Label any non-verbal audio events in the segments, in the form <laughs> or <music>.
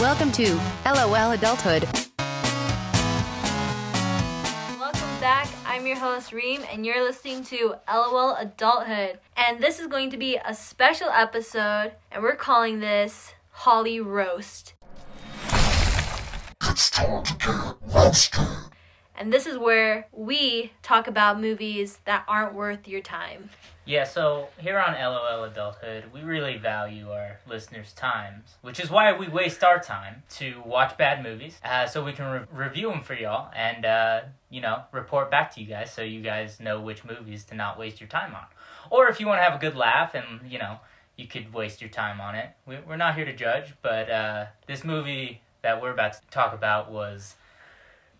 Welcome to LOL Adulthood. Welcome back. I'm your host Reem, and you're listening to LOL Adulthood. And this is going to be a special episode, and we're calling this HollyRoast. It's time to get roasted. And this is where we talk about movies that aren't worth your time. Yeah, so here on LOL Adulthood, we really value our listeners' times, which is why we waste our time to watch bad movies, uh, so we can re- review them for y'all and, uh, you know, report back to you guys so you guys know which movies to not waste your time on. Or if you want to have a good laugh and, you know, you could waste your time on it. We- We're not here to judge, but uh, this movie that we're about to talk about was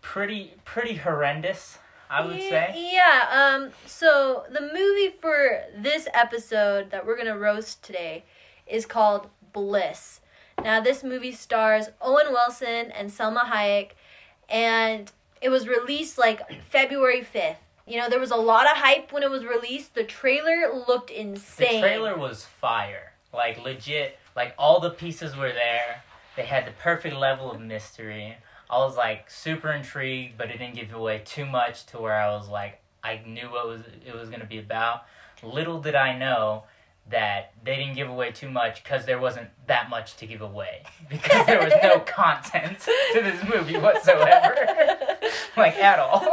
pretty pretty horrendous, I would yeah, say. Yeah, um so the movie for this episode that we're to roast today is called Bliss. Now this movie stars Owen Wilson and Salma Hayek and it was released like February 5th. You know, there was a lot of hype when it was released. The trailer looked insane. The trailer was fire. Like legit, like all the pieces were there. They had the perfect level of mystery. I was like super intrigued, but it didn't give away too much to where I was like I knew what was it was going to be about. Little did I know that they didn't give away too much because there wasn't that much to give away <laughs> because there was no <laughs> content to this movie whatsoever, <laughs> like at all.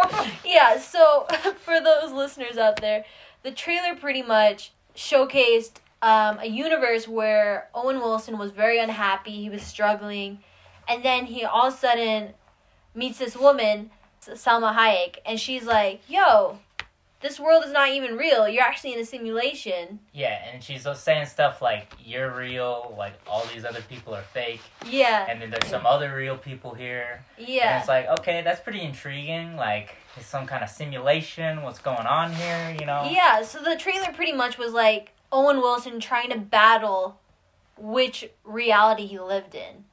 yeah, so for those listeners out there, the trailer pretty much showcased um, a universe where Owen Wilson was very unhappy, he was struggling, and then he all of a sudden meets this woman, S- Salma Hayek, and she's like, yo, this world is not even real. You're actually in a simulation. Yeah, and she's saying stuff like "you're real," like all these other people are fake. Yeah, and then there's some other real people here. And yeah. it's like, okay, that's pretty intriguing. Like, it's some kind of simulation. What's going on here? You know? Yeah, so the trailer pretty much was like Owen Wilson trying to battle which reality he lived in,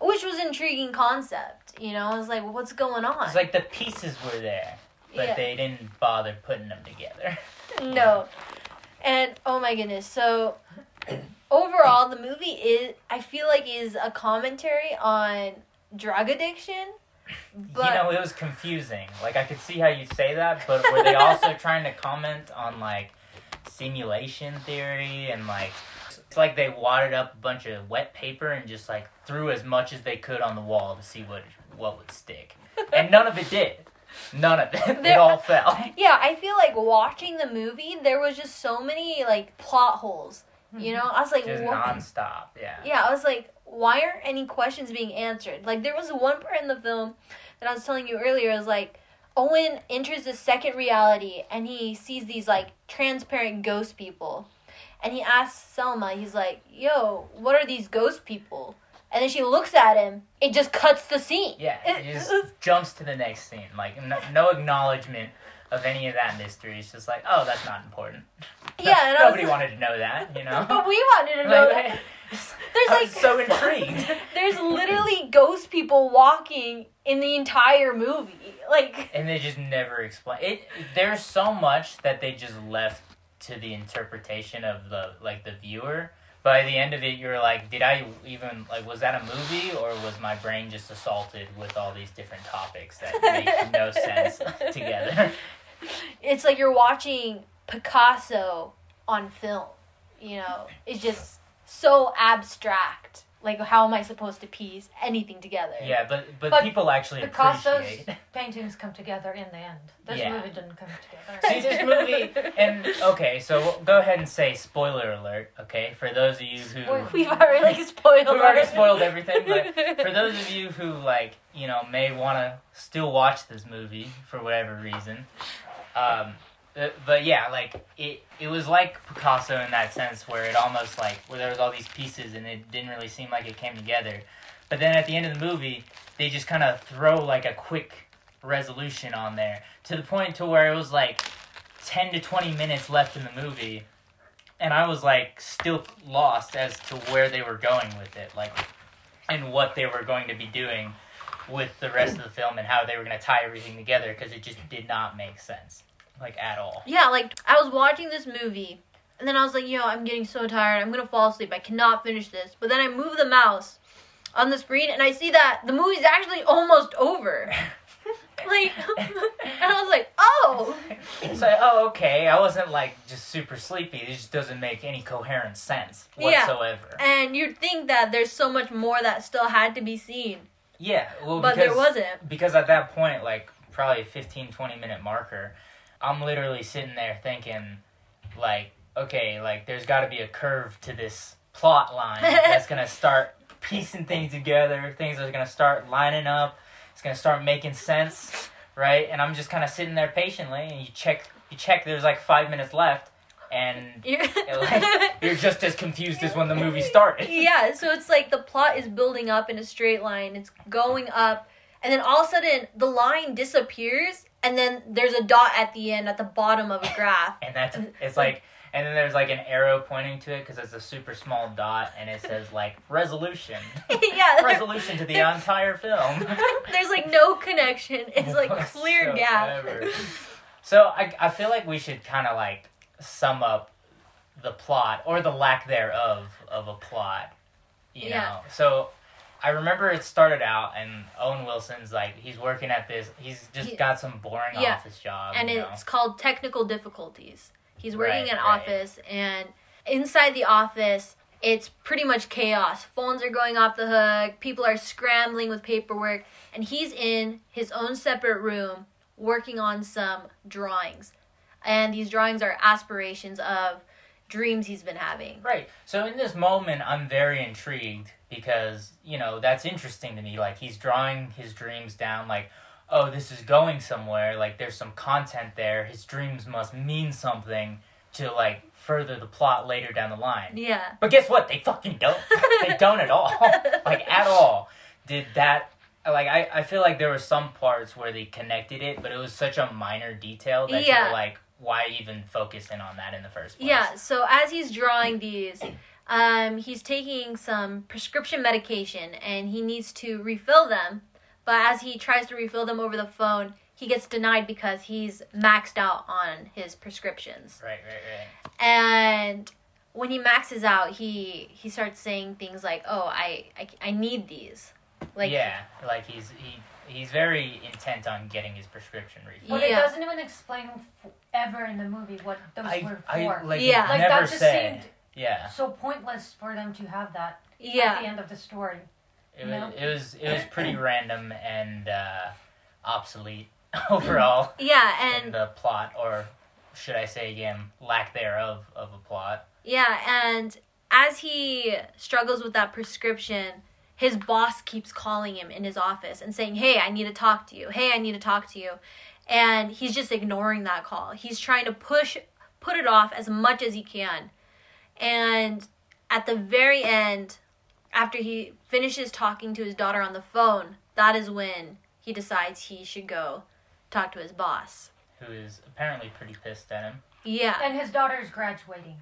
which was intriguing concept. You know, I was like, well, what's going on? It's like the pieces were there, but Yeah. they didn't bother putting them together. <laughs> no, and oh my goodness. So overall, the movie is I feel like is a commentary on drug addiction. But you know, it was confusing. Like, I could see how you say that, but were they also <laughs> trying to comment on like simulation theory and like? It's like they wadded up a bunch of wet paper and just like threw as much as they could on the wall to see what what would stick, and none of it did. None of it. It all fell. yeah, I feel like watching the movie, there was just so many like plot holes. You know, I was like, Just what? nonstop. Yeah. Yeah, I was like, why aren't any questions being answered? Like, there was one part in the film that I was telling you earlier. It was like, Owen enters the second reality and he sees these like transparent ghost people. And he asks Salma, he's like, yo, what are these ghost people? And then she looks at him. It just cuts the scene. Yeah, It- it just <laughs> jumps to the next scene. Like no, no acknowledgement of any of that mystery. It's just like, oh, that's not important. <laughs> Yeah, and I was nobody like- wanted to know that. You know. <laughs> But we wanted to know Like, that. There's like- so intrigued. There's literally ghost people walking in the entire movie. Like, and they just never explain it. There's so much that they just left to the interpretation of the like the viewer. By the end of it, you're like, did I even like? Was that a movie, or was my brain just assaulted with all these different topics that make no <laughs> sense together? <laughs> it's like you're watching Picasso on film. You know, it's just so abstract. Like, how am I supposed to piece anything together? Yeah, but but, But people actually Picasso's appreciate. <laughs> paintings come together in the end. This Yeah. movie didn't come together. See this movie, and okay, so go ahead and say spoiler alert. Okay, for those of you who We've already like <laughs> spoiled. We've already it. spoiled everything, but <laughs> for those of you who like, you know, may want to still watch this movie for whatever reason, um, uh, but yeah, like it, it was like Picasso in that sense, where it almost like where there was all these pieces and it didn't really seem like it came together. But then at the end of the movie, they just kind of throw like a quick resolution on there to the point to where it was like ten to twenty minutes left in the movie, and I was like still lost as to where they were going with it, like and what they were going to be doing with the rest of the film and how they were going to tie everything together because it just did not make sense, like at all. Yeah, like I was watching this movie, and then I was like, yo, I'm getting so tired. I'm gonna fall asleep. I cannot finish this. But then I move the mouse on the screen, and I see that the movie's actually almost over. <laughs> like, <laughs> and I was like, oh, It's like, oh, okay. I wasn't like just super sleepy. It just doesn't make any coherent sense Yeah. whatsoever. and you'd think that there's so much more that still had to be seen, Yeah, well, but because, there wasn't. because at that point, like probably 15, 20 minute marker, I'm literally sitting there thinking, like, okay, like there's got to be a curve to this plot line that's <laughs> gonna start piecing things together. Things are gonna start lining up. It's gonna start making sense, right? And I'm just kind of sitting there patiently, and you check, you check. There's like five minutes left, and <laughs> You're- like, <laughs> you're just as confused as when the movie started. yeah, so it's like the plot is building up in a straight line. It's going up, and then all of a sudden the line disappears, and then there's a dot at the end at the bottom of a graph. and that's it's like and then there's like an arrow pointing to it because it's a super small dot and it says like resolution <laughs> yeah, resolution to the entire film <laughs> there's like no connection. It's like <laughs> clear gap. So I, I feel like we should kind of like sum up the plot or the lack thereof of a plot you Yeah. know so I remember it started out and Owen Wilson's like he's working at this he's just He- got some boring Yeah. office job and you know? it's called technical difficulties. He's working Right, in an right. office, and inside the office, it's pretty much chaos. Phones are going off the hook, people are scrambling with paperwork, and he's in his own separate room working on some drawings. And these drawings are aspirations of dreams he's been having. Right. So in this moment, I'm very intrigued because, you know, that's interesting to me. Like, he's drawing his dreams down, like, oh, this is going somewhere. Like, there's some content there. His dreams must mean something to, like, further the plot later down the line. Yeah. But guess what? They fucking don't. <laughs> they don't at all. <laughs> like, at all. Did that. Like I, I feel like there were some parts where they connected it, but it was such a minor detail that Yeah. you're like, why even focus in on that in the first place? Yeah, so as he's drawing these, um, he's taking some prescription medication and he needs to refill them. But as he tries to refill them over the phone, he gets denied because he's maxed out on his prescriptions. Right, right, right. And when he maxes out, he he starts saying things like, "Oh, I I, I need these." Like yeah, like he's he he's very intent on getting his prescription refilled. But Yeah. it doesn't even explain f- ever in the movie what those I, were I for. like Yeah. Like, never that just say. seemed- Yeah, so pointless for them to have that yeah. at the end of the story. it was it was it was <clears throat> pretty random and uh, obsolete <laughs> overall Yeah, and the plot, or should I say again, lack thereof of a plot. Yeah, and as he struggles with that prescription, his boss keeps calling him in his office and saying, Hey, I need to talk to you. Hey, I need to talk to you. And he's just ignoring that call. He's trying to push put it off as much as he can. And at the very end, after he finishes talking to his daughter on the phone, that is when he decides he should go talk to his boss. Who is apparently pretty pissed at him. Yeah. And his daughter is graduating.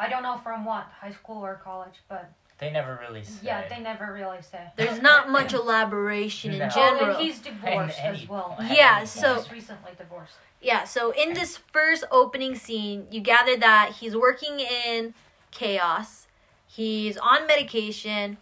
I don't know from what, high school or college, but They never really say. yeah, they never really say. There's not <laughs> much elaboration in No. Oh, general. and he's divorced And as well. Yeah, any so- point. He's recently divorced. Yeah, so in this first opening scene, you gather that he's working in chaos. He's on medication,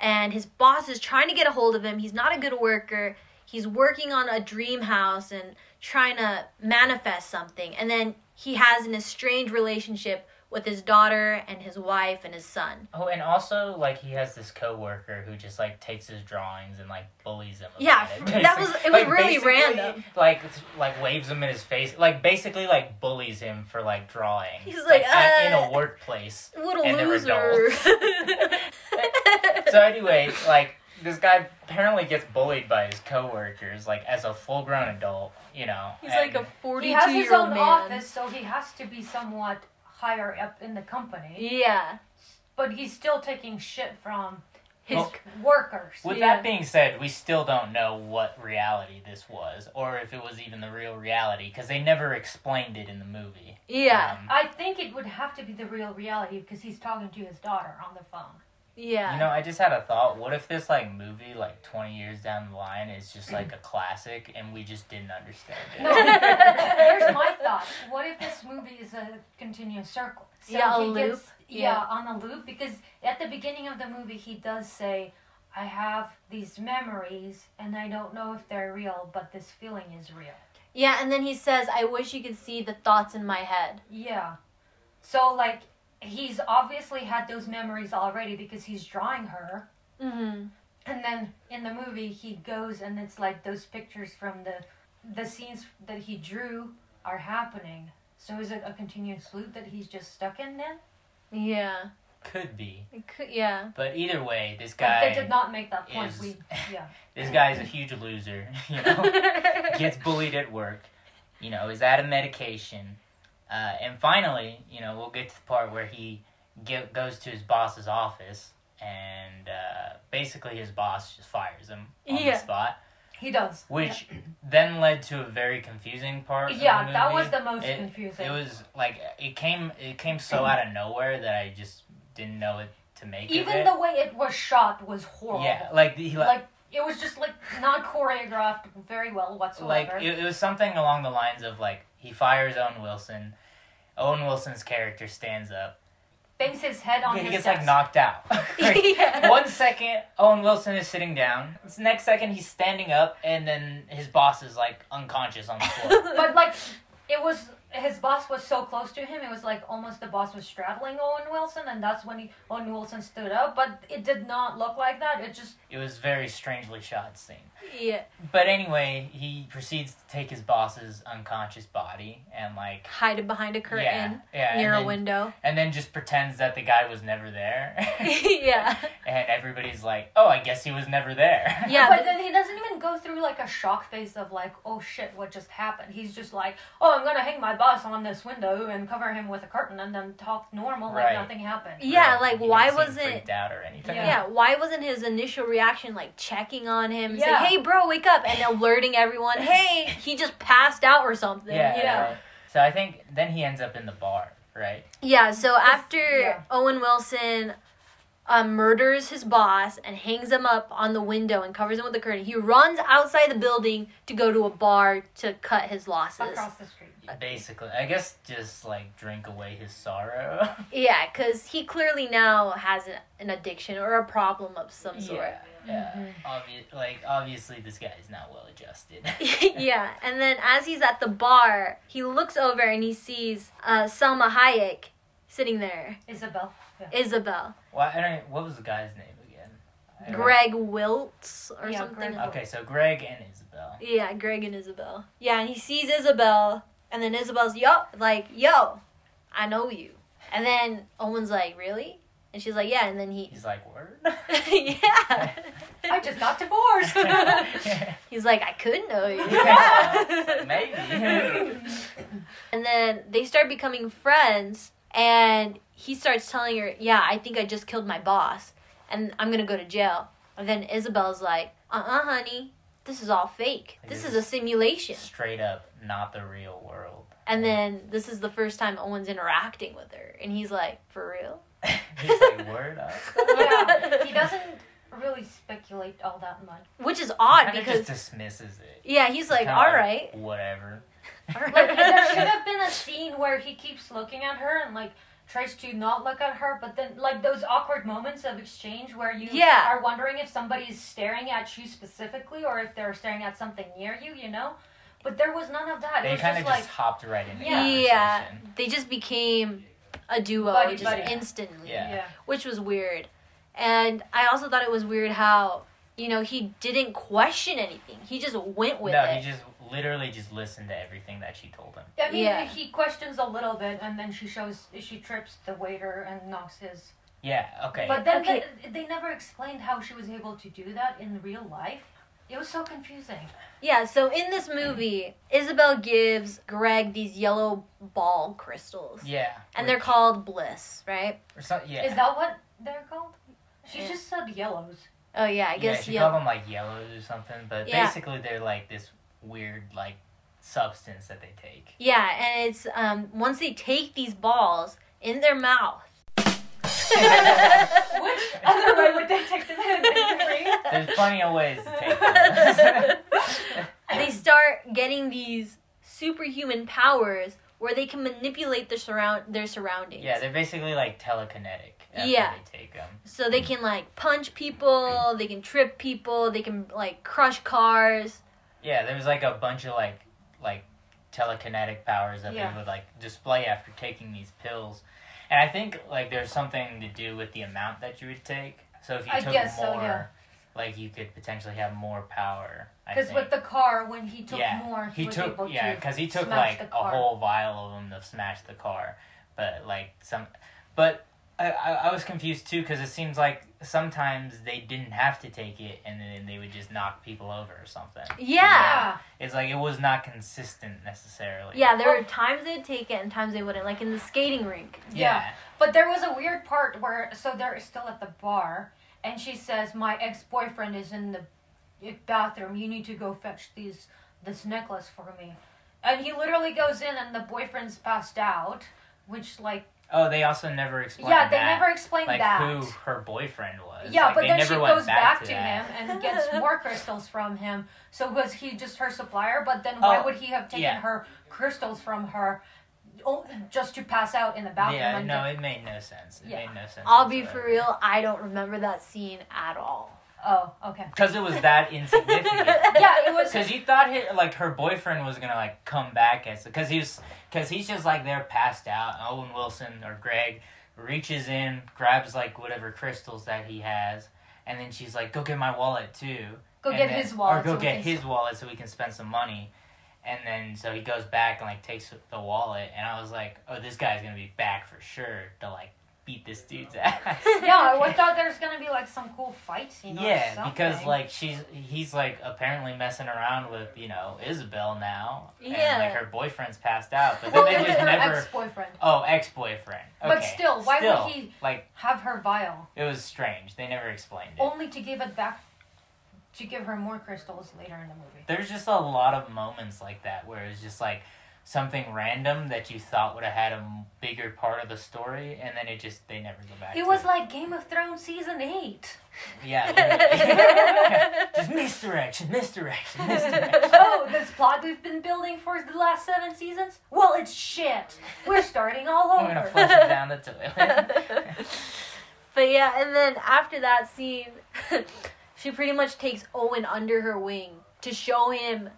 and his boss is trying to get a hold of him. He's not a good worker. He's working on a dream house and trying to manifest something. And then he has an estranged relationship with his daughter and his wife and his son. Oh, and also like he has this coworker who just like takes his drawings and like bullies him. about Yeah, it, <laughs> that was- it was Like, really random. Like like waves him in his face, like basically like bullies him for like drawing. He's like, at- in uh, a workplace. What a And loser. <laughs> So anyway, like this guy apparently gets bullied by his coworkers, like as a full grown adult. You know, He's like a and- 42 He has his year old own man. office, so he has to be somewhat higher up in the company. Yeah. But he's still taking shit from his Well, workers. With Yeah. that being said, we still don't know what reality this was, or if it was even the real reality, because they never explained it in the movie. Yeah. Um, I think it would have to be the real reality because he's talking to his daughter on the phone. Yeah. You know, I just had a thought. What if this like movie, like twenty years down the line, is just like a classic, and we just didn't understand it? No, <laughs> here's my thought. What if this movie is a continuous circle? So Yeah, a he loop. Gets, yeah, Yeah. on a loop because at the beginning of the movie he does say, I have these memories and I don't know if they're real, but this feeling is real. Yeah, and then he says, I wish you could see the thoughts in my head. Yeah. So like he's obviously had those memories already because he's drawing her. Mm-hmm. And then in the movie he goes and it's like those pictures from the the scenes that he drew are happening. So is it a continuous loop that he's just stuck in then? Yeah. Could be, It could, yeah. but either way, this But guy they did not make that point. is- We yeah. <laughs> this guy is a huge loser. <laughs> You know, <laughs> gets bullied at work. You know, is out of medication, uh, and finally, you know, we'll get to the part where he get, goes to his boss's office, and uh, basically his boss just fires him on Yeah. the spot. He does. which then led to a very confusing part. Yeah, that was the most It- confusing. It was like it came it came so <clears throat> out of nowhere that I just didn't know it to make Even the way it was shot was horrible. yeah, like he like, like it was just like not choreographed very well whatsoever. like it, it was something along the lines of like he fires Owen Wilson. Owen Wilson's character stands up. bangs his head on he his gets desk. like knocked out. <laughs> <laughs> Like, Yeah. One second, Owen Wilson is sitting down. The next second, he's standing up, and then his boss is like unconscious on the floor. <laughs> But like it was his boss was so close to him, it was like almost the boss was straddling Owen Wilson, and that's when he Owen Wilson stood up. But it did not look like that. It just it was very strangely shot scene. Yeah. But anyway, he proceeds to take his boss's unconscious body and like Hide it behind a curtain yeah, yeah, near and a window. and then just pretends that the guy was never there, <laughs> yeah. <laughs> and everybody's like, "Oh, I guess he was never there." Yeah. <laughs> but then he doesn't even go through like a shock phase of like, oh shit, what just happened? He's just like, oh, I'm gonna hang my boss on this window and cover him with a curtain and then talk normal Right. like nothing happened. Yeah, Right. like He why wasn't freaked out or anything? Yeah. yeah, why wasn't his initial reaction like checking on him and Yeah. saying, "Hey, bro, wake up," and alerting everyone, <laughs> "Hey, he just passed out or something." yeah, Yeah. So I think then he ends up in the bar, right? Yeah, so after yeah. Owen Wilson um, murders his boss and hangs him up on the window and covers him with a curtain, he runs outside the building to go to a bar to cut his losses. Across the street. Basically, I guess just like drink away his sorrow. <laughs> Yeah, because he clearly now has an, an addiction or a problem of some sort. Yeah, yeah. Mhm. Obvi- like obviously this guy is not well adjusted. <laughs> <laughs> yeah, and then as he's at the bar, he looks over and he sees uh, Salma Hayek sitting there. Isabel. Yeah. Isabel. Why? I don't. What was the guy's name again? Greg Wiltz or Yeah, something. Greg. Okay, so Greg and Isabel. Yeah, Greg and Isabel. Yeah, and he sees Isabel, and then Isabel's, yo, like, yo, I know you. And then Owen's like, really? And she's like, yeah, and then he, He's like, word. <laughs> yeah. I just got divorced. <laughs> He's like, I could know you. <laughs> Maybe. And then they start becoming friends, and he starts telling her, Yeah, I think I just killed my boss, and I'm gonna go to jail. And then Isabel's like, Uh uh honey, this is all fake. This is a simulation. Straight up, not the real world. And then this is the first time Owen's interacting with her, and he's like, For real? He's like, word up. yeah, he <laughs> doesn't really speculate all that much. Which is odd Kinda because, just dismisses it. yeah, he's like, Kinda All right. Whatever. Like there should have been a scene where he keeps looking at her and like tries to not look at her, but then like those awkward moments of exchange where you Yeah. are wondering if somebody is staring at you specifically or if they're staring at something near you, you know. But there was none of that. They was kind just of like just hopped right into Yeah. Yeah, they just became a duo Buddy, just buddy. instantly. Yeah. yeah. which was weird. And I also thought it was weird how, you know, he didn't question anything. He just went with no, it. he just literally just listened to everything that she told him. I mean, Yeah. he questions a little bit, and then she shows she trips the waiter and knocks his. Yeah. Okay. But then Okay. they, they never explained how she was able to do that in real life. It was so confusing. yeah, so in this movie, Isabel gives Greg these yellow ball crystals. yeah. And they're called bliss, right? Or some, yeah. Is that what they're called? She Yeah. just said yellows. Oh yeah, I guess yeah, she yeah. called them like yellows or something, but Yeah. basically they're like this weird like substance that they take. Yeah, and it's um once they take these balls in their mouth. <laughs> <laughs> Which other way would they take the ring? There's plenty of ways to take them. <laughs> they start getting these superhuman powers where they can manipulate their surround their surroundings. Yeah, they're basically like telekinetic. After Yeah. They take them. So they can like punch people, they can trip people, they can like crush cars. Yeah, there's like a bunch of like like telekinetic powers that Yeah. they would like display after taking these pills. And I think like there's something to do with the amount that you would take. So if you I took more, so, yeah. like you could potentially have more power. Because with the car, when he took yeah, more, he, he took yeah, because he took like a whole vial of them to smash the car. But like some, but I I, I was confused too because it seems like sometimes they didn't have to take it and then they would just knock people over or something. Yeah. Yeah. It's like it was not consistent necessarily. Yeah, there were times they'd take it and times they wouldn't, like in the skating rink. Yeah. But there was a weird part where, so they're still at the bar, and she says, "My ex-boyfriend is in the eh, bathroom. You need to go fetch these this necklace for me." And he literally goes in, and the boyfriend's passed out, which like, Oh, they also never explained. yeah, they that, never explained like that. who her boyfriend was. Yeah, Like, but they then never she goes back, to, that. him and <laughs> gets more crystals from him. So was he just her supplier? But then why Oh, would he have taken yeah. her crystals from her oh, just to pass out in the bathroom? Yeah, no, it made no sense. It Yeah. made no sense. I'll be for real, I don't remember that scene at all. Oh, okay. Because it was that insignificant. <laughs> Yeah, it was. Because you thought he, like her boyfriend was gonna like come back as because he was because he's just like there passed out. Owen Wilson or Greg reaches in, grabs like whatever crystals that he has, and then she's like, "Go get my wallet too." Go And get then- his wallet or go so get his wallet so we can spend some money. And then so he goes back and like takes the wallet, and I was like, "Oh, this guy's gonna be back for sure to like beat this dude's oh. ass." <laughs> yeah, I thought there's gonna be like some cool fight scene. Yeah, because like she's he's like apparently messing around with you know Isabel now, and Yeah. like her boyfriend's passed out, but then they just never. ex-boyfriend. Oh, ex boyfriend. Okay. But still, why would he- like? Have her vial It was strange. They never explained it. only to give it back, to give her more crystals later in the movie. There's just a lot of moments like that where it's just like something random that you thought would have had a bigger part of the story, and then it just they never go back. It was like Game of Thrones season eight. yeah, literally. <laughs> <laughs> just misdirection, misdirection, misdirection. oh, this plot we've been building for the last seven seasons? Well, it's shit. We're starting all over. <laughs> I'm gonna flush it down the toilet. But yeah, and then after that scene, she pretty much takes Owen under her wing to show him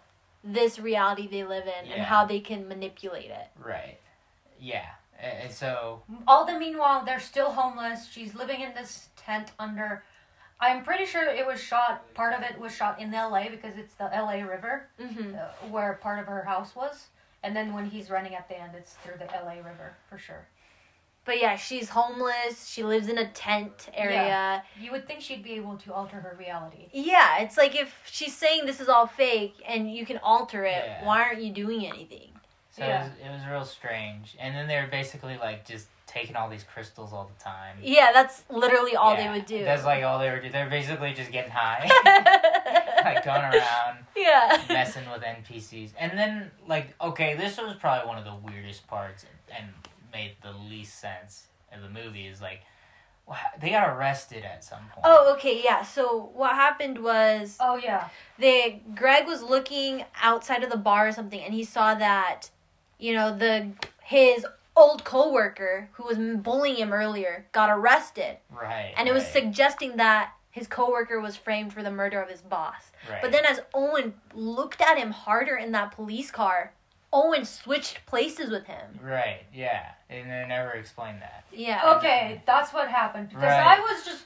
this reality they live in and how they can manipulate it. Right. Yeah. And and so All the meanwhile, they're still homeless. She's living in this tent under. I'm pretty sure it was shot. Part of it was shot in L.A. because it's the L.A. River hmm uh, where part of her house was. And then when he's running at the end, it's through the L.A. River for sure. But yeah, she's homeless. She lives in a tent area. You would think she'd be able to alter her reality. Yeah, it's like if she's saying this is all fake and you can alter it, Yeah. why aren't you doing anything? so Yeah. it, was, it was real strange. And then they were basically like just taking all these crystals all the time. Yeah, that's literally all Yeah, they would do. That's like all they were doing. They're basically just getting high, <laughs> like going around yeah. messing with NPCs. And then like okay, this was probably one of the weirdest parts and made the least sense of the movie is like wha- they got arrested at some point. Oh, okay, yeah. So what happened was Oh yeah. they Greg was looking outside of the bar or something, and he saw that, you know, the his old coworker who was bullying him earlier got arrested, right. and it was suggesting that his coworker was framed for the murder of his boss. right. But then as Owen looked at him harder in that police car, Owen switched places with him. Right, yeah. And they never explained that. Yeah. Okay, that's what happened. Because Right. I was just.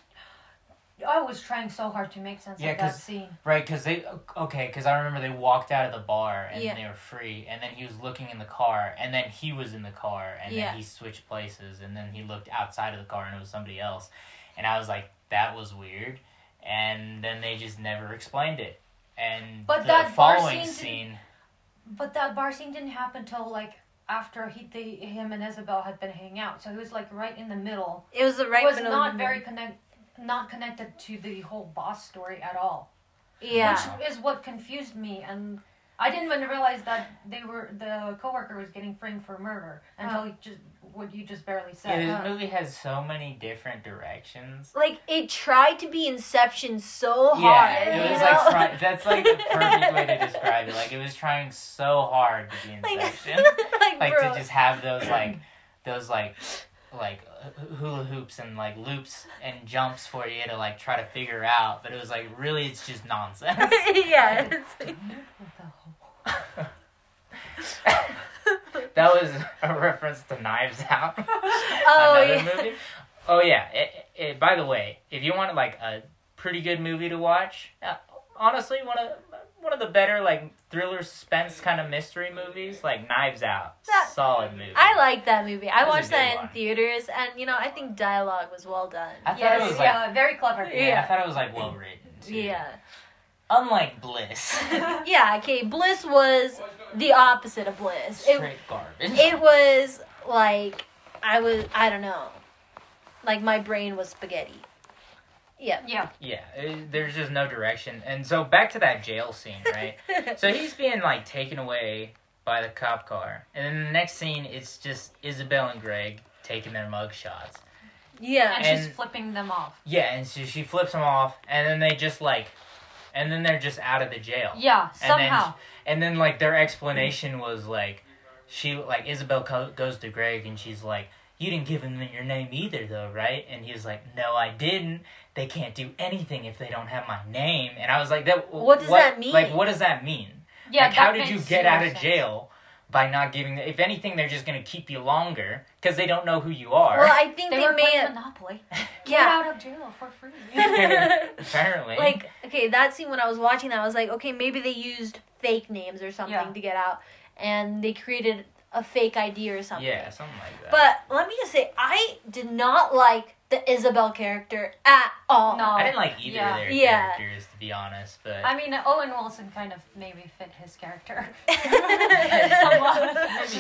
I was trying so hard to make sense Yeah, of that 'cause- scene. Right, because they, okay, because I remember they walked out of the bar and Yeah. they were free, and then he was looking in the car, and then he was in the car, and Yeah. then he switched places, and then he looked outside of the car and it was somebody else. And I was like, that was weird. And then they just never explained it. And But the that following scene scene, But that bar scene didn't happen till like after he, they, him and Isabel had been hanging out. So he was like right in the middle. It was the right it was middle not very connect, not connected to the whole boss story at all. Yeah. Which is what confused me. And I didn't even realize that they were the coworker was getting framed for murder oh. until Oh. he just what you just barely said. Yeah, said. this movie has so many different directions. Like it tried to be Inception so hard. Yeah, it was know? like try- that's like the <laughs> perfect way to describe it. Like it was trying so hard to be Inception, <laughs> like, like bro. to just have those like those like like h- hula hoops and like loops and jumps for you to like try to figure out. But it was like really, it's just nonsense. <laughs> yeah. it's like- that was <laughs> a reference to Knives Out. <laughs> <laughs> Oh, Another yeah. movie. Oh yeah. It, it, by the way, if you want like a pretty good movie to watch, uh, honestly, one of one of the better like thriller suspense kind of mystery movies, like Knives Out. That- Solid movie. I like that movie. I That was watched that good in theaters, and you know, I think dialogue was well done. I thought yes, it was like yeah, very clever. yeah, Yeah. I thought it was like well written. Too. Yeah. Unlike Bliss, <laughs> Yeah, okay. Bliss was the opposite of Bliss. It, garbage. it was like I was I don't know. Like my brain was spaghetti. Yeah. Yeah. yeah, it- there's just no direction. And so back to that jail scene, right? <laughs> so he's being like taken away by the cop car, and then the next scene, it's just Isabel and Greg taking their mug shots. yeah. And, she's flipping them off. Yeah, and so she flips them off, and then they just like, and then they're just out of the jail. Yeah, And somehow. then, and then like their explanation was like, she like Isabel co- goes to Greg and she's like, "You didn't give him your name either, though, right?" And he was like, "No, I didn't. They can't do anything if they don't have my name." And I was like, "That What does that mean? Like, what does that mean? yeah, like, how did you get out of sense. jail?" By not giving, if anything, they're just gonna keep you longer because they don't know who you are. well, I think They, they, were may playing have Monopoly. <laughs> <laughs> Get Yeah. out of jail for free. <laughs> Apparently, like okay that scene when i was watching that i was like okay maybe they used fake names or something Yeah. to get out and they created a fake id or something yeah, something like that. but let me just say i did not like the isabel character at all No. I didn't like either Yeah. of their Yeah. characters, to be honest. But I mean, Owen Wilson kind of maybe fit his character. <laughs> <laughs> maybe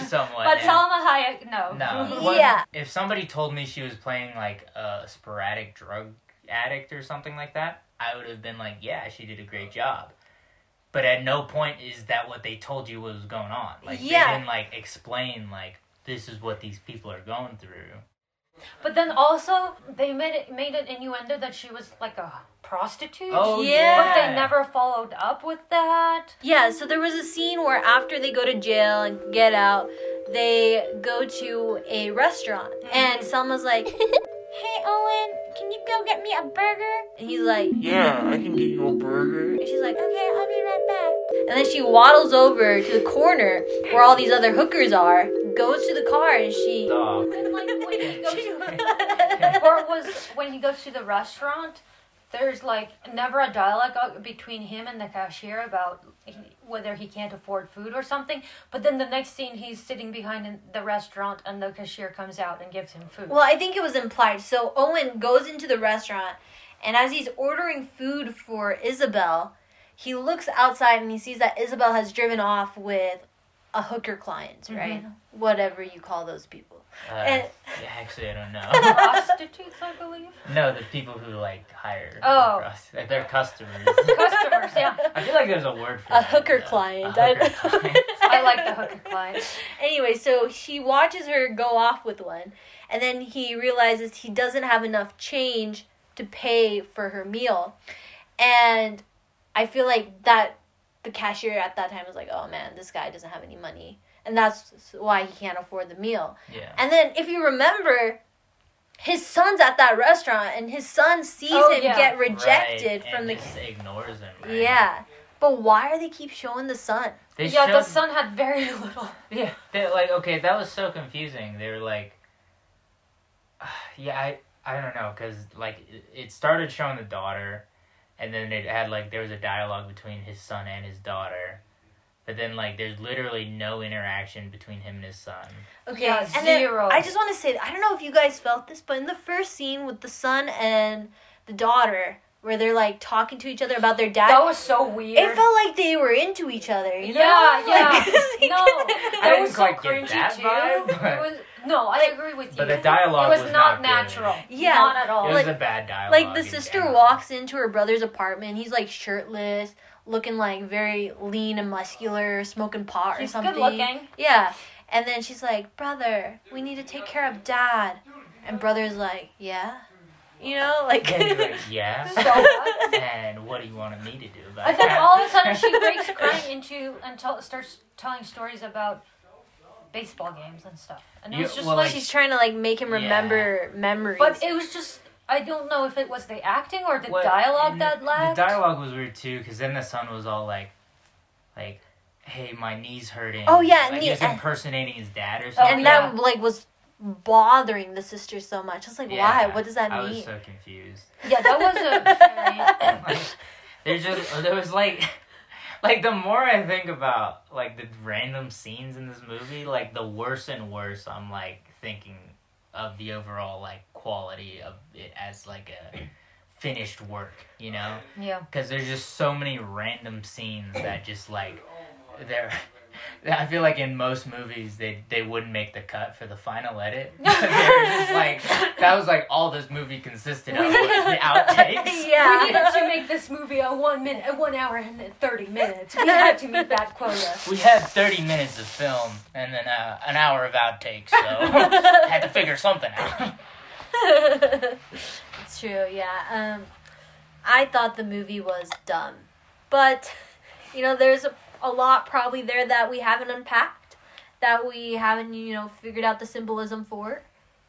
somewhat. But yeah. Salma Hayek, no. No. <laughs> What- Yeah. If somebody told me she was playing like a sporadic drug addict or something like that, I would have been like, yeah, she did a great job. But at no point is that what they told you was going on. Like Yeah. they didn't like explain like this is what these people are going through. But then also they made it made an innuendo that she was like a prostitute. Oh Yeah. But they never followed up with that. yeah so there was a scene where after they go to jail and get out they go to a restaurant mm-hmm. and salma's like <laughs> hey owen can you go get me a burger and he's like Yeah, I can get you a burger. And she's like, okay, I'll be right back. And then she waddles over to the corner where all these other hookers are, goes to the car, and she. Dog. And like when he <laughs> goes or it was when he goes to the restaurant. There's like never a dialogue between him and the cashier about whether he can't afford food or something. But then the next scene, he's sitting behind in the restaurant, and the cashier comes out and gives him food. Well, I think it was implied. So Owen goes into the restaurant, and as he's ordering food for Isabel, he looks outside and he sees that Isabel has driven off with a hooker client, right? Mm-hmm. Whatever you call those people. Uh, And- yeah, actually, I don't know. <laughs> Prostitutes, I believe. no, the people who like hire. Oh. us. Like, they're customers. Customers, yeah. <laughs> I feel like there's a word for A that, hooker though. client. A I- hooker client. <laughs> I like the hooker client. Anyway, so she watches her go off with one, and then he realizes he doesn't have enough change to pay for her meal. And I feel like that the cashier at that time was like, oh man, this guy doesn't have any money. And that's why he can't afford the meal. Yeah. And then if you remember, his son's at that restaurant, and his son sees Oh, him yeah. get rejected Right, from and the. just ignores him. right? Yeah. But why are they keep showing the son? They yeah, the son had very <laughs> little. Yeah, they like okay, that was so confusing. They were like, <sighs> yeah, I I don't know because like it, it started showing the daughter, and then it had like there was a dialogue between his son and his daughter, but then like there's literally no interaction between him and his son. Okay, Yeah, and then zero. I just want to say, I don't know if you guys felt this, but in the first scene with the son and the daughter, where they're like talking to each other about their dad, That was so weird. it felt like they were into each other. You know? Yeah, <laughs> yeah. <laughs> Like, No, I that didn't was so quite get cringy that too. vibe, but- It was no, I agree with you. But the dialogue it was, was not, not good. natural. Yeah. not at all. It was Like- a bad dialogue. like the sister general. walks into her brother's apartment. He's like shirtless, looking like very lean and muscular, smoking pot or He's something. good looking. Yeah. And then she's like, Brother, we need to take care of dad. And brother's like, Yeah. You know, like. <laughs> Yeah, you're like, yeah. So what? and what do you want me to do about And then that? all of a sudden she breaks <laughs> crying into and tell, starts telling stories about baseball games and stuff. And it You- was just well, like, like- She's trying to like make him Yeah. remember memories. but it was just I don't know if it was the acting or the What- dialogue and that lacked. The dialogue was weird too, because then the son was all like, like, "Hey, my knee's hurting." Oh, yeah, like, and he the- was impersonating his dad or Oh, something. and yeah. that like was bothering the sister so much. I was like, Yeah, why? What does that I mean? was so confused. yeah, that was a <laughs> very, <laughs> like, there's just uh, there was like like the more I think about like the random scenes in this movie, like the worse and worse I'm like thinking of the overall like quality of it as like a finished work, you know? yeah. Because there's just so many random scenes that just like they're. I feel like in most movies they they wouldn't make the cut for the final edit. <laughs> <laughs> they were just like that was like all this movie consisted of was the <laughs> outtakes. yeah. We needed to make this movie a one minute, a one hour and thirty minutes. We had to meet that quota. We had 30 minutes of film and then uh, an hour of outtakes, so I had to figure something out. it's true, yeah. Um, I thought the movie was dumb, but you know, there's a, a lot probably there that we haven't unpacked, that we haven't you know figured out the symbolism for.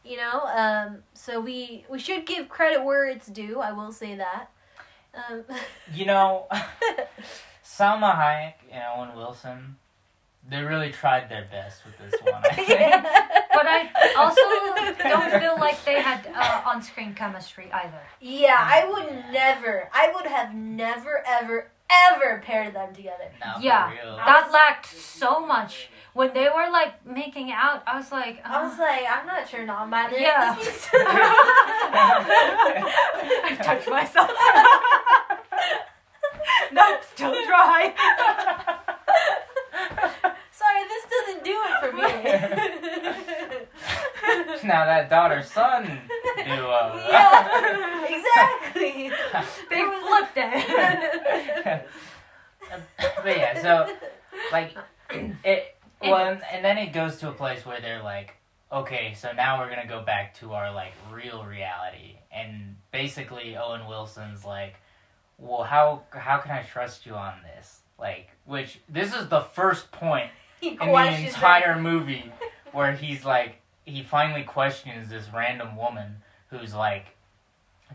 You know, um, so we we should give credit where it's due. I will say that. Um, <laughs> You know, Salma Hayek and Owen Wilson, they really tried their best with this one, I think. <laughs> But I also <laughs> don't feel like they had uh, on-screen chemistry either. Yeah, I would never. I would have never, ever, ever paired them together. No, for Yeah, real. That lacked so much. When they were like making out, I was like, I was uh, like, I'm not turned on by this. Yeah. This <laughs> needs- I touched myself. <laughs> nope, still dry. <laughs> Sorry, this doesn't do it for me. Now that daughter son <laughs> duo. Uh, <laughs> yeah, exactly. <laughs> They flipped it. but yeah, so like <clears throat> it well and, and then it goes to a place where they're like okay so now we're gonna go back to our like real reality and basically owen wilson's like well how how can i trust you on this like which this is the first point he in the questions entire movie where he's like he finally questions this random woman who's like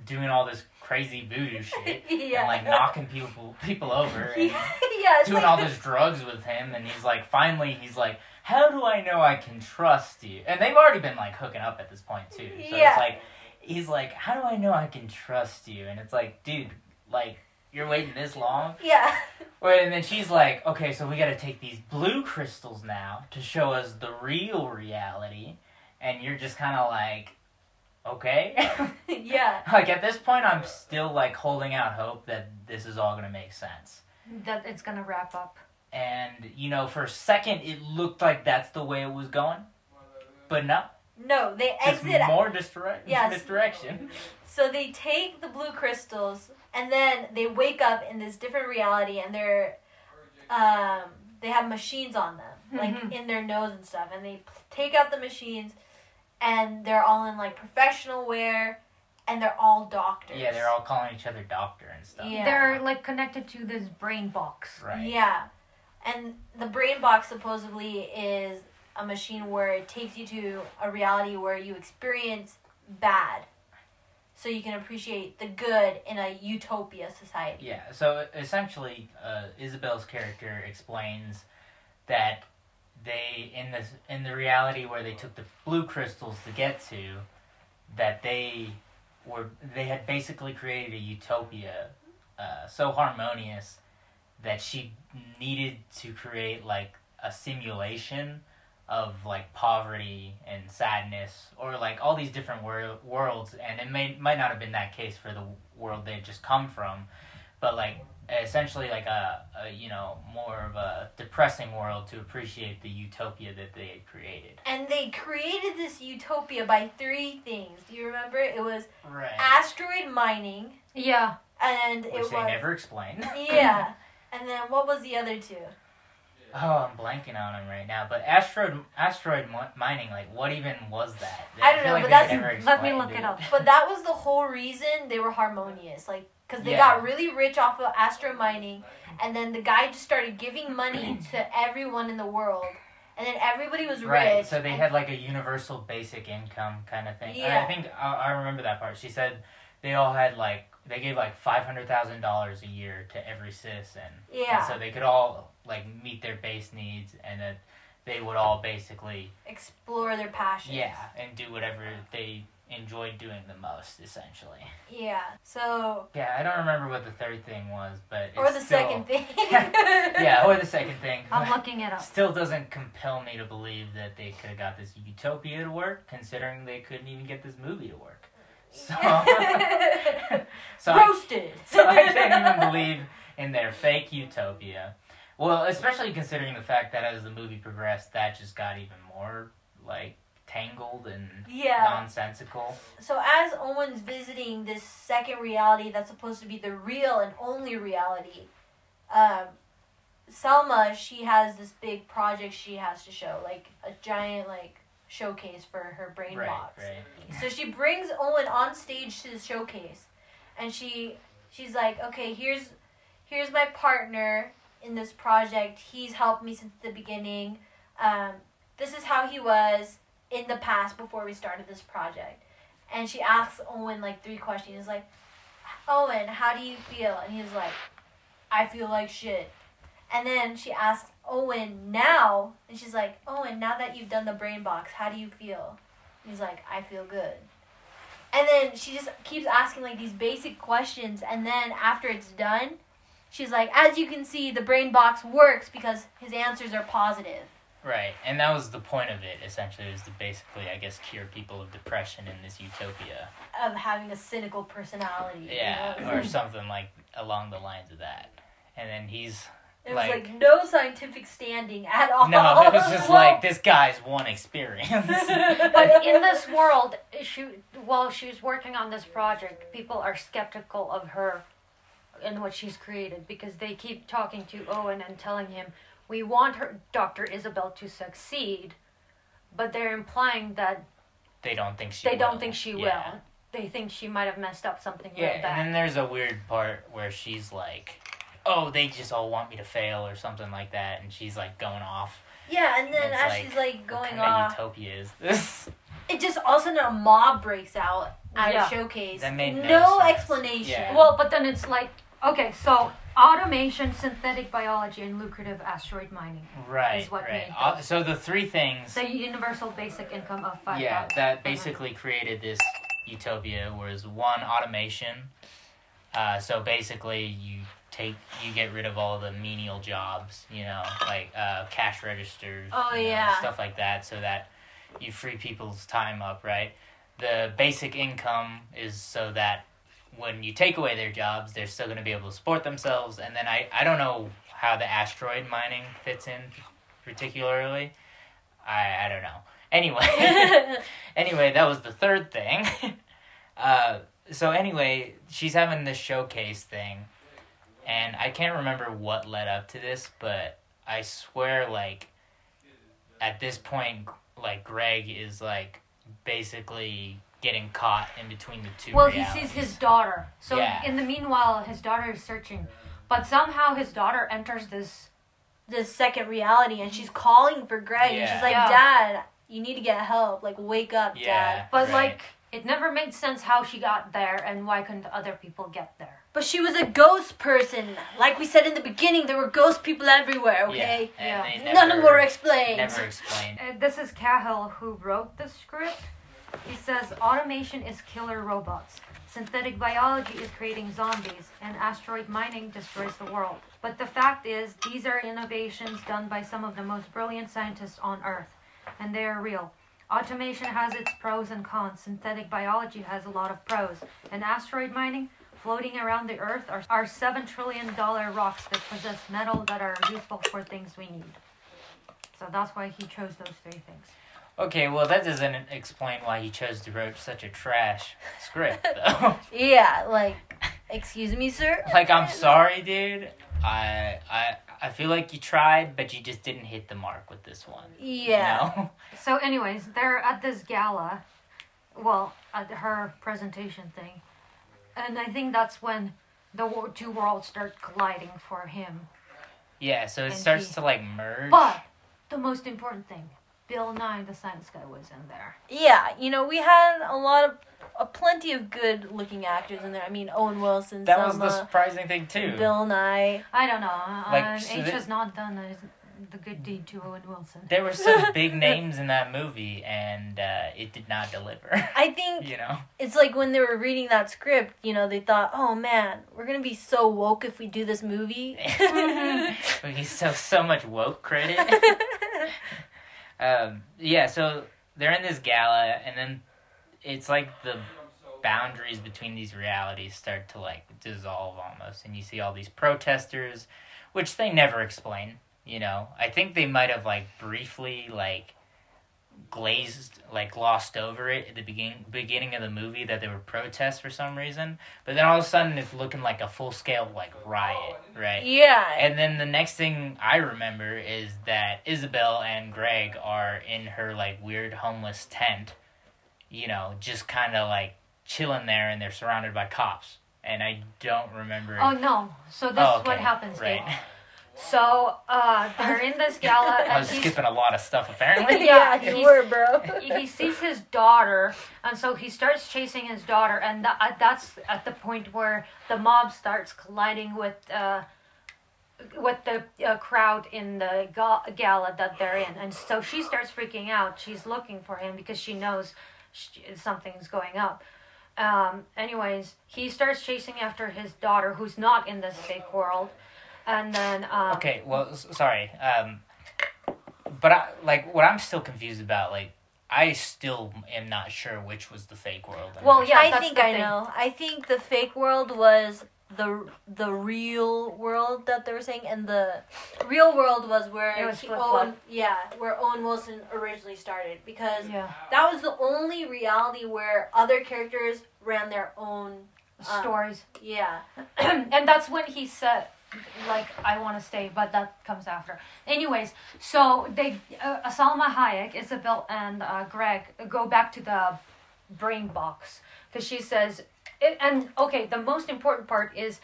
doing all this crazy voodoo <laughs> shit Yeah. and like knocking people people over <laughs> and yeah, doing like- all this drugs with him and he's like finally he's like how do i know i can trust you and they've already been like hooking up at this point too so Yeah. it's like he's like how do i know i can trust you and it's like dude like you're waiting this long Yeah. <laughs> Wait, and then she's like okay so we got to take these blue crystals now to show us the real reality and you're just kind of like okay <laughs> yeah. <laughs> like at this point i'm still like holding out hope that this is all gonna make sense that it's gonna wrap up. and you know for a second it looked like that's the way it was going but no No, they just exit. more disdirect- <laughs> Yes. misdirection So they take the blue crystals and then they wake up in this different reality and they're um they have machines on them like Mhm. in their nose and stuff and they take out the machines and they're all in like professional wear and they're all doctors. yeah they're all calling each other doctor and stuff Yeah. They're like connected to this brain box. right Yeah. And the brain box supposedly is a machine where it takes you to a reality where you experience bad. So you can appreciate the good in a utopia society. Yeah, so essentially, uh, Isabel's character explains that they in this in the reality where they took the blue crystals to get to, that they were they had basically created a utopia uh, so harmonious that she needed to create like a simulation of like poverty and sadness or like all these different wor- worlds. And it may might not have been that case for the world they had just come from but like essentially like a, a you know more of a depressing world to appreciate the utopia that they had created And they created this utopia by three things. Do you remember? It was right asteroid mining Yeah. and it which it they was never explained <laughs> Yeah. And then what was the other two? Oh, I'm blanking on him right now. But asteroid asteroid mi- mining, like, what even was that? I don't feel know, like but that's- Let me look it up. But that was the whole reason they were harmonious. Like, because they Yeah. got really rich off of astro mining, and then the guy just started giving money <clears throat> to everyone in the world, and then everybody was Right, rich. so they had like a universal basic income kind of thing. Yeah. I think I, I remember that part. She said they all had like they gave like five hundred thousand dollars a year to every citizen. Yeah. And so they could all like meet their base needs, and that they would all basically explore their passions. yeah, and do whatever they enjoyed doing the most, essentially. Yeah. So, Yeah, I don't remember what the third thing was, but it's or the still- second thing. <laughs> yeah, or the second thing. <laughs> I'm looking it up. Still doesn't compel me to believe that they could have got this utopia to work, considering they couldn't even get this movie to work. So, <laughs> so, I, so I can't even believe in their fake utopia. Well, especially considering the fact that as the movie progressed, that just got even more like tangled and Yeah. nonsensical. So as Owen's visiting this second reality that's supposed to be the real and only reality, um, Salma she has this big project she has to show, like a giant like showcase for her brain right, box. right. So she brings Owen on stage to the showcase, and she she's like, okay, here's here's my partner in this project. He's helped me since the beginning. Um, this is how he was in the past before we started this project. And she asks Owen like three questions. Like, Owen, how do you feel? And he's like, I feel like shit. And then she asks Owen now, and she's like, Owen, now that you've done the brain box, how do you feel? He's like, I feel good. And then she just keeps asking like these basic questions, and then after it's done, she's like, as you can see, the brain box works because his answers are positive. Right, and that was the point of it. Essentially, was to basically, I guess, cure people of depression in this utopia. Of having a cynical personality. you Yeah, know? or <laughs> something like along the lines of that. And then he's It was like- like no scientific standing at all. no, it was just Well- <laughs> like this guy's one experience. <laughs> But in this world, she while she's working on this project, people are skeptical of her and what she's created because they keep talking to Owen and telling him, "We want her, Doctor Isabel, to succeed," but they're implying that they don't think she. they will. don't think she Yeah. will. They think she might have messed up something Yeah, and then there's a weird part where she's like, "Oh, they just all want me to fail" or something like that, and she's like going off. Yeah, and then It's as like, she's like going off, of utopia is this? <laughs> it just all of a sudden a mob breaks out at Yeah. a showcase. That made no no explanation. Yeah. Well, but then it's like, okay, so automation, synthetic biology, and lucrative asteroid mining. Right, Is what right. made Uh, so the three things. The universal basic income of five yeah, that basically created this utopia was one automation. Uh, so basically, you take you get rid of all the menial jobs, you know, like uh, cash registers, Oh, you know, yeah. stuff like that, so that you free people's time up, right? The basic income is so that when you take away their jobs, they're still going to be able to support themselves. And then I I don't know how the asteroid mining fits in particularly. I I don't know. Anyway. <laughs> anyway, that was the third thing. <laughs> uh, so anyway, she's having this showcase thing, and I can't remember what led up to this, but I swear, like, at this point, like Greg is like basically getting caught in between the two. Well, he sees his daughter. So Yeah. in the meanwhile, his daughter is searching, but somehow his daughter enters this. this second reality, and she's calling for Greg, and she's like, Yeah. "Dad, you need to get help. Like, wake up, Yeah, Dad." But right. like, it never made sense how she got there and why couldn't other people get there. But she was a ghost person. Like we said in the beginning, there were ghost people everywhere. Okay, Yeah, Yeah. and none of them were explained. Never explained. Uh, this is Cahill who wrote the script. He says automation is killer robots. Synthetic biology is creating zombies, and asteroid mining destroys the world. But the fact is, these are innovations done by some of the most brilliant scientists on Earth, and they are real. Automation has its pros and cons. Synthetic biology has a lot of pros. And asteroid mining, floating around the Earth, are, are $7 trillion rocks that possess metal that are useful for things we need. So that's why he chose those three things. Okay, well that doesn't explain why he chose to write such a trash <laughs> script, though. Yeah, like, excuse me, sir. like I'm sorry, dude. I I I feel like you tried, but you just didn't hit the mark with this one. you Yeah. know? So, anyways, they're at this gala, well, at her presentation thing, and I think that's when the two worlds start colliding for him. Yeah, so it And starts he- to like merge. But the most important thing, Bill Nye, the science guy, was in there. Yeah, you know, we had a lot of, uh, plenty of good looking actors in there. I mean, Owen Wilson, that was the surprising thing too. Bill Nye. I don't know. Like, uh, so H has not done a, the good deed to Owen Wilson. There were some <laughs> big names in that movie, and uh, it did not deliver. I think <laughs> you know, it's like when they were reading that script, you know, they thought, oh man, we're gonna be so woke if we do this movie. <laughs> we get so so much woke credit. Um, yeah, so they're in this gala, and then it's like the boundaries between these realities start to like dissolve almost, and you see all these protesters, which they never explain. You know, I think they might have like briefly like glazed like glossed over it at the beginning beginning of the movie that they were protests for some reason but then all of a sudden it's looking like a full scale like riot right yeah. and then the next thing I remember is that Isabel and Greg are in her like weird homeless tent, you know, just kind of like chilling there, and they're surrounded by cops. And I don't remember. Oh no! So this Oh, is what happens. Right. So uh, they're in this gala, <laughs> I and was skipping a lot of stuff apparently. <laughs> yeah, he's- you were, bro. <laughs> he sees his daughter, and so he starts chasing his daughter, and tha- uh, that's at the point where the mob starts colliding with uh, with the uh, crowd in the ga- gala that they're in, and so she starts freaking out. She's looking for him because she knows sh something's going up. Um, anyways, he starts chasing after his daughter, who's not in this fake world, and then um, Okay, well, s- sorry. Um, but I like what I'm still confused about. Like, I still am not sure which was the fake world. and Well, which- yeah, I think the I thing. know. I think the fake world was the the real world that they were saying, and the real world was where It was he- Owen, yeah, where Owen Wilson originally started because yeah, that was the only reality where other characters ran their own. Uh, stories. Yeah, <clears throat> and that's when he said like i want to stay but that comes after. Anyways so they uh, hayek isabel and uh, greg go back to the brain box because she says it, and okay the most important part is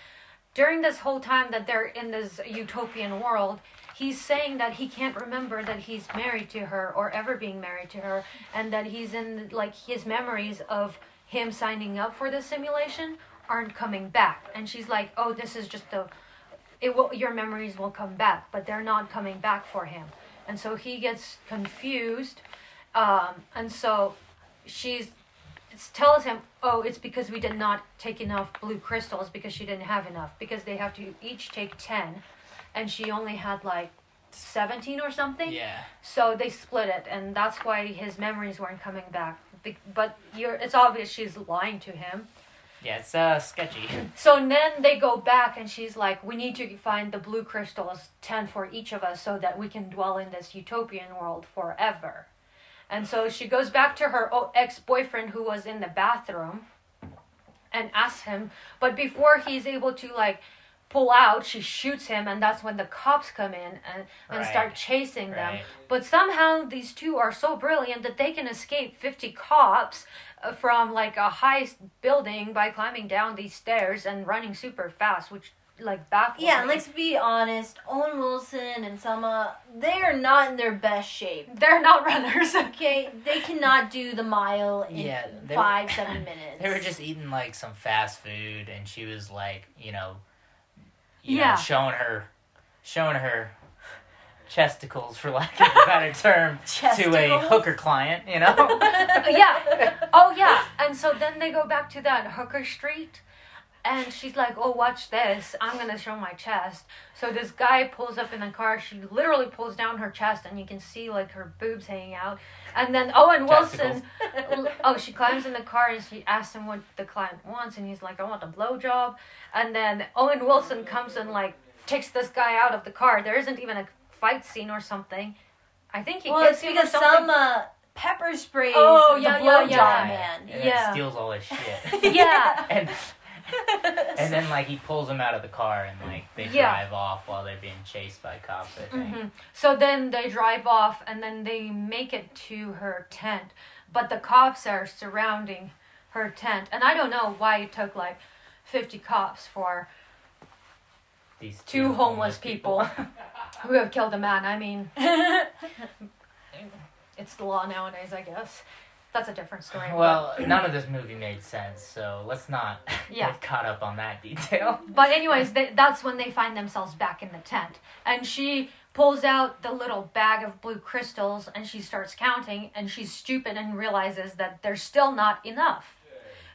during this whole time that they're in this utopian world he's saying that he can't remember that he's married to her or ever being married to her and that he's in like his memories of him signing up for the simulation aren't coming back. And she's like oh this is just the it will your memories will come back but they're not coming back for him. And so he gets confused um, and so she's it's tells him oh it's because we did not take enough blue crystals because she didn't have enough because they have to each take 10 and she only had like 17 or something. Yeah. so they split it and that's why his memories weren't coming back. But you're it's obvious she's lying to him Yeah, it's uh, sketchy. <laughs> so then they go back and she's like, we need to find the blue crystals, 10 for each of us, so that we can dwell in this utopian world forever. And so she goes back to her ex boyfriend who was in the bathroom and asks him, but before he's able to like pull out, she shoots him, and that's when the cops come in and, and start chasing them. Right. But somehow these two are so brilliant that they can escape 50 cops uh, from like a high building by climbing down these stairs and running super fast, which like baffles yeah. me. Let's be honest. Owen Wilson and Salma, they are not in their best shape. They're not runners. <laughs> Okay, they cannot do the mile in Yeah, they- five, <laughs> seven minutes. They were just eating like some fast food, and she was like, you know, you Yeah. know, showing her, showing her chesticles, for lack of a better <laughs> term, to a hooker client. You know. <laughs> yeah. Oh yeah. And so then they go back to that hooker street. And she's like, "Oh, watch this! I'm gonna show my chest." So this guy pulls up in the car. She literally pulls down her chest, and you can see like her boobs hanging out. And then Owen Wilson, oh, she climbs in the car and she asks him what the client wants, and he's like, "I want a blowjob." And then Owen Wilson comes and like takes this guy out of the car. There isn't even a fight scene or something. I think he well, gets it's because some. Salma pepper sprays Oh, the yeah, yeah, blowjob yeah. man. And Yeah. steals all his shit. <laughs> Yeah. <laughs> and <laughs> And then like he pulls them out of the car and like they Yeah. drive off while they're being chased by cops. I think. Mhm. So then they drive off and then they make it to her tent. But the cops are surrounding her tent. And I don't know why it took like 50 cops for These two homeless people <laughs> who have killed a man. I mean, <laughs> it's the law nowadays, I guess. That's a different story. but- well, none of this movie made sense, so let's not <laughs> Yeah. get caught up on that detail. <laughs> But anyways, they, that's when they find themselves back in the tent, and she pulls out the little bag of blue crystals and she starts counting, and she's stupid and realizes that there's still not enough.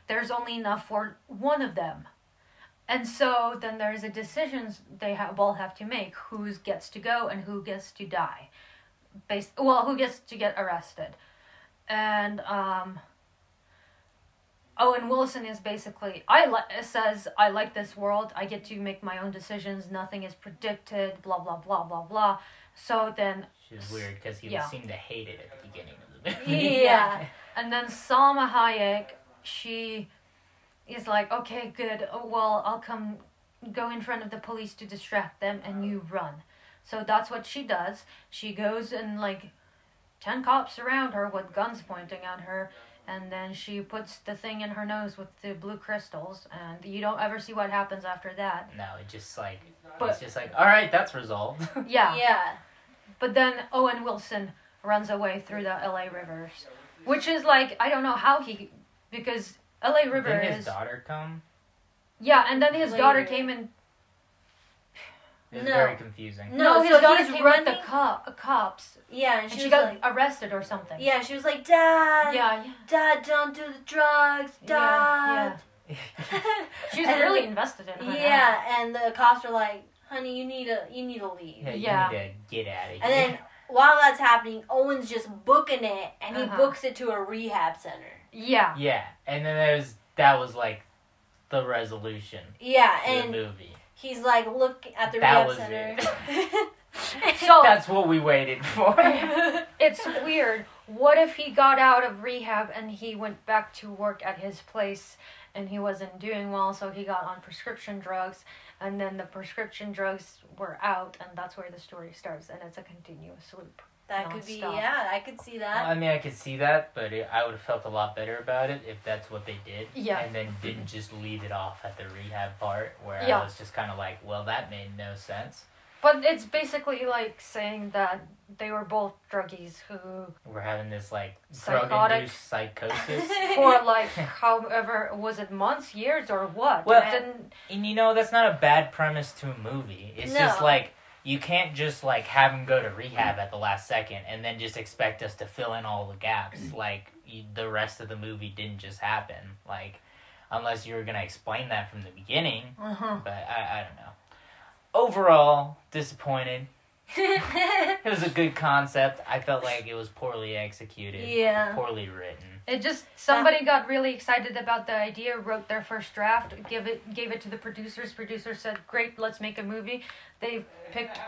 There's only enough for one of them, and so then there's a decision they have, all have to make: who gets to go and who gets to die. Based, well, who gets to get arrested, and um. Owen Wilson is basically I li- says I like this world. I get to make my own decisions. Nothing is predicted. Blah blah blah blah blah. So then, Which is weird because he Yeah. seemed to hate it at the beginning of the <laughs> movie. Yeah. <laughs> and then Salma Hayek, she is like, okay, good. Oh, Well, I'll come, go in front of the police to distract them, and you run. So that's what she does. She goes and like, ten cops surround her with guns pointing at her. And then she puts the thing in her nose with the blue crystals, and you don't ever see what happens after that. No, it just like But- it's just like all right, that's resolved. <laughs> Yeah. Yeah. But then Owen Wilson runs away through the LA rivers, which is like I don't know how he because LA River Didn't his is daughter come? yeah, and then his daughter came in. It was No. very confusing. No, his so daughter he's came with the cop, cops, Yeah, and and she, she, was got like, arrested or something. yeah, she was like, Dad, yeah, yeah, Dad, don't do the drugs, yeah. Dad. <laughs> yeah. She's And- really invested in her. now. Yeah, and the cops were like, "Honey, you need to, you need to leave." Yeah, you Yeah. need to get out of here. And then while that's happening, Owen's just booking it, and he Uh-huh. books it to a rehab center. yeah, yeah, and then there's that was like the resolution Yeah, to the and movie. He's like, "Look at the That rehab was center." <laughs> So <laughs> That's what we waited for. <laughs> it's weird. What if he got out of rehab and he went back to work at his place and he wasn't doing well, so he got on prescription drugs, and then the prescription drugs were out, and that's where the story starts, and it's a continuous loop. That could be, Nonstop. yeah, I could see that. I mean, I could see that, but it, I would have felt a lot better about it if that's what they did. Yeah. And then didn't just leave it off at the rehab part, where Yeah. I was just kind of like, well, that made no sense. But it's basically like saying that they were both druggies who, We're having this like Psychotic. drug-induced psychosis. <laughs> <laughs> for like however was it months, years, or what? Well- it didn't. And you know, that's not a bad premise to a movie. It's just No. like you can't just like have him go to rehab at the last second and then just expect us to fill in all the gaps. like you, the rest of the movie didn't just happen. Like unless you were gonna explain that from the beginning. Uh-huh. But I, I don't know. Overall, disappointed. <laughs> It was a good concept. I felt like it was poorly executed. Yeah. Poorly written. It just somebody got really excited about the idea, wrote their first draft, give it gave it to the producers. Producers said, "Great, let's make a movie." They picked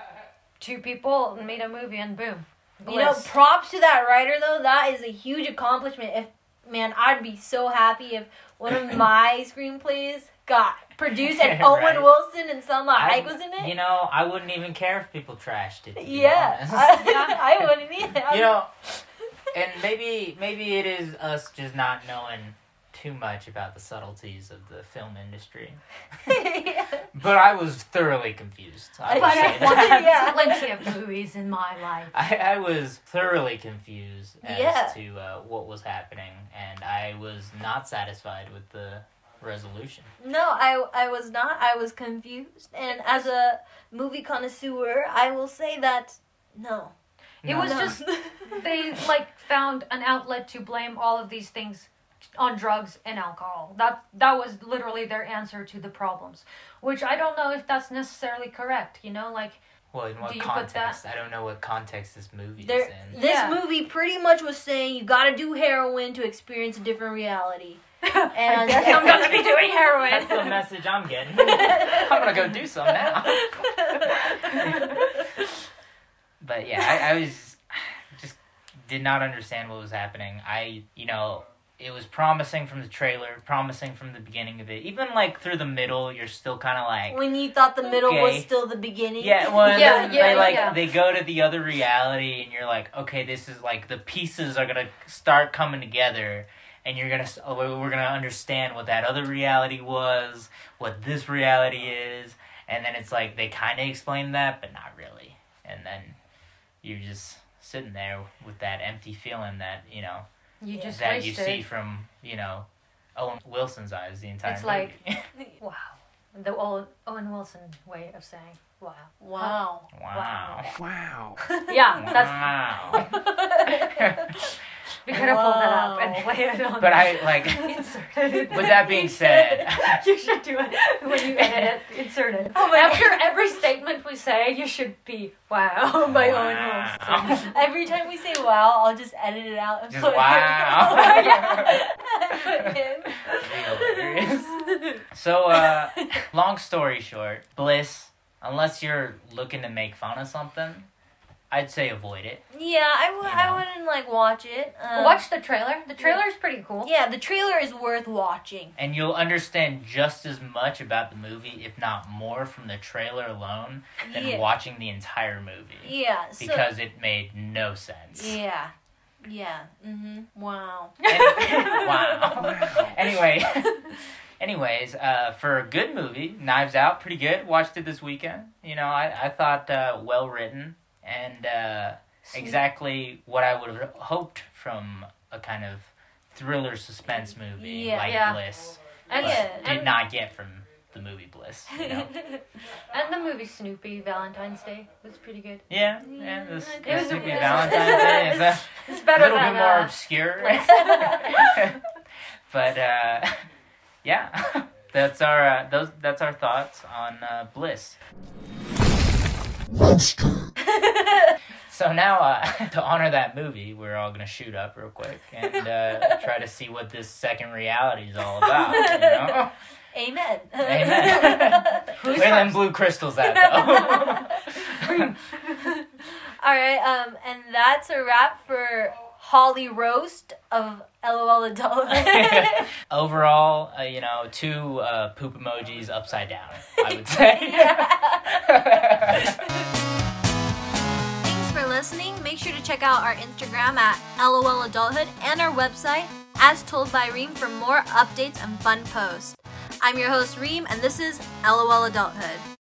two people and made a movie, and boom. You know, props to that writer though. That is a huge accomplishment. If man, I'd be so happy if one of <clears throat> my screenplays got produced and <laughs> Owen Right. Wilson and Salma I- Hayek was in it. You know, I wouldn't even care if people trashed it. To be yeah. I, <laughs> I wouldn't <laughs> either. you know, and maybe maybe it is us just not knowing too much about the subtleties of the film industry. yeah. But I was thoroughly confused. I But would I say wanted- that. Yeah. plenty of movies in my life. I, I was thoroughly confused as Yeah. to uh, what was happening, and I was not satisfied with the resolution. No, I I was not. I was confused, and as a movie connoisseur, I will say that no. It No. was No. just <laughs> they like found an outlet to blame all of these things on drugs and alcohol. That that was literally their answer to the problems, which I don't know if that's necessarily correct. You know, like Well, in what Do you context? I don't know what context this movie There, is in. this Yeah. movie pretty much was saying you got to do heroin to experience a different reality. I guess I'm gonna be doing heroin. That's the message I'm getting. <laughs> I'm gonna go do some now. <laughs> but yeah, I, I was <sighs> just did not understand what was happening. I, you know, it was promising from the trailer, promising from the beginning of it. Even like through the middle, you're still kind of like, When you thought the middle Okay. was still the beginning. yeah. Well, Yeah, yeah, they like yeah. they go to the other reality, and you're like, okay, this is like the pieces are gonna start coming together. And you're gonna, oh, we're gonna understand what that other reality was, what this reality is, and then it's like they kind of explain that, but not really. And then you're just sitting there with that empty feeling that you know You just that you see from you know Owen Wilson's eyes the entire It's movie. like- <laughs> Wow. The old Owen Wilson way of saying wow. Wow. wow, Wow. <laughs> Yeah, that's wow. <laughs> we gotta pull that up and play it on. but I like. <laughs> insert it. With that being said, you should do it when you edit it. Insert it. Oh my After every statement we say, you should be wow by Owen Wow. Wilson. Every time we say wow, I'll just edit it out and Just put wow. him. Put Hilarious. so, uh, long story short, Bliss. Unless you're looking to make fun of something, I'd say avoid it. yeah, I w- You I wouldn't like watch it. Um, Watch the trailer. The trailer is pretty cool. Yeah, the trailer is worth watching. and you'll understand just as much about the movie, if not more, from the trailer alone than Yeah. watching the entire movie Yeah. So, because it made no sense. Yeah. Yeah. Mhm. Wow. Any- <laughs> wow. <laughs> Anyway, <laughs> anyways, uh, for a good movie, Knives Out, pretty good. Watched it this weekend. You know, I I thought uh, well written and uh, exactly what I would have hoped from a kind of thriller suspense movie Yeah. like Yeah. Bliss. And, Yeah, did and, not get from the movie Bliss. You know? <laughs> and the movie Snoopy Valentine's Day was pretty good. yeah, yeah. This, It was- would be it was- Valentine's Day. Is a <laughs> It's better little than bit more uh, obscure. <laughs> But uh, yeah, <laughs> that's our uh, those that's our thoughts on uh, Bliss. <laughs> So now, uh, <laughs> to honor that movie, we're all gonna shoot up real quick and uh, try to see what this second reality is all about. You know? Amen. Amen. Where them blue crystals at though? All right, um, and that's a wrap for Holly Roast of LOL Adult. <laughs> Overall, uh, you know, two uh, poop emojis upside down. I would say. <laughs> Thanks for listening. Make sure to check out our Instagram at LOL Adulthood and our website, as told by Reem, for more updates and fun posts. I'm your host, Reem, and this is LOL Adulthood.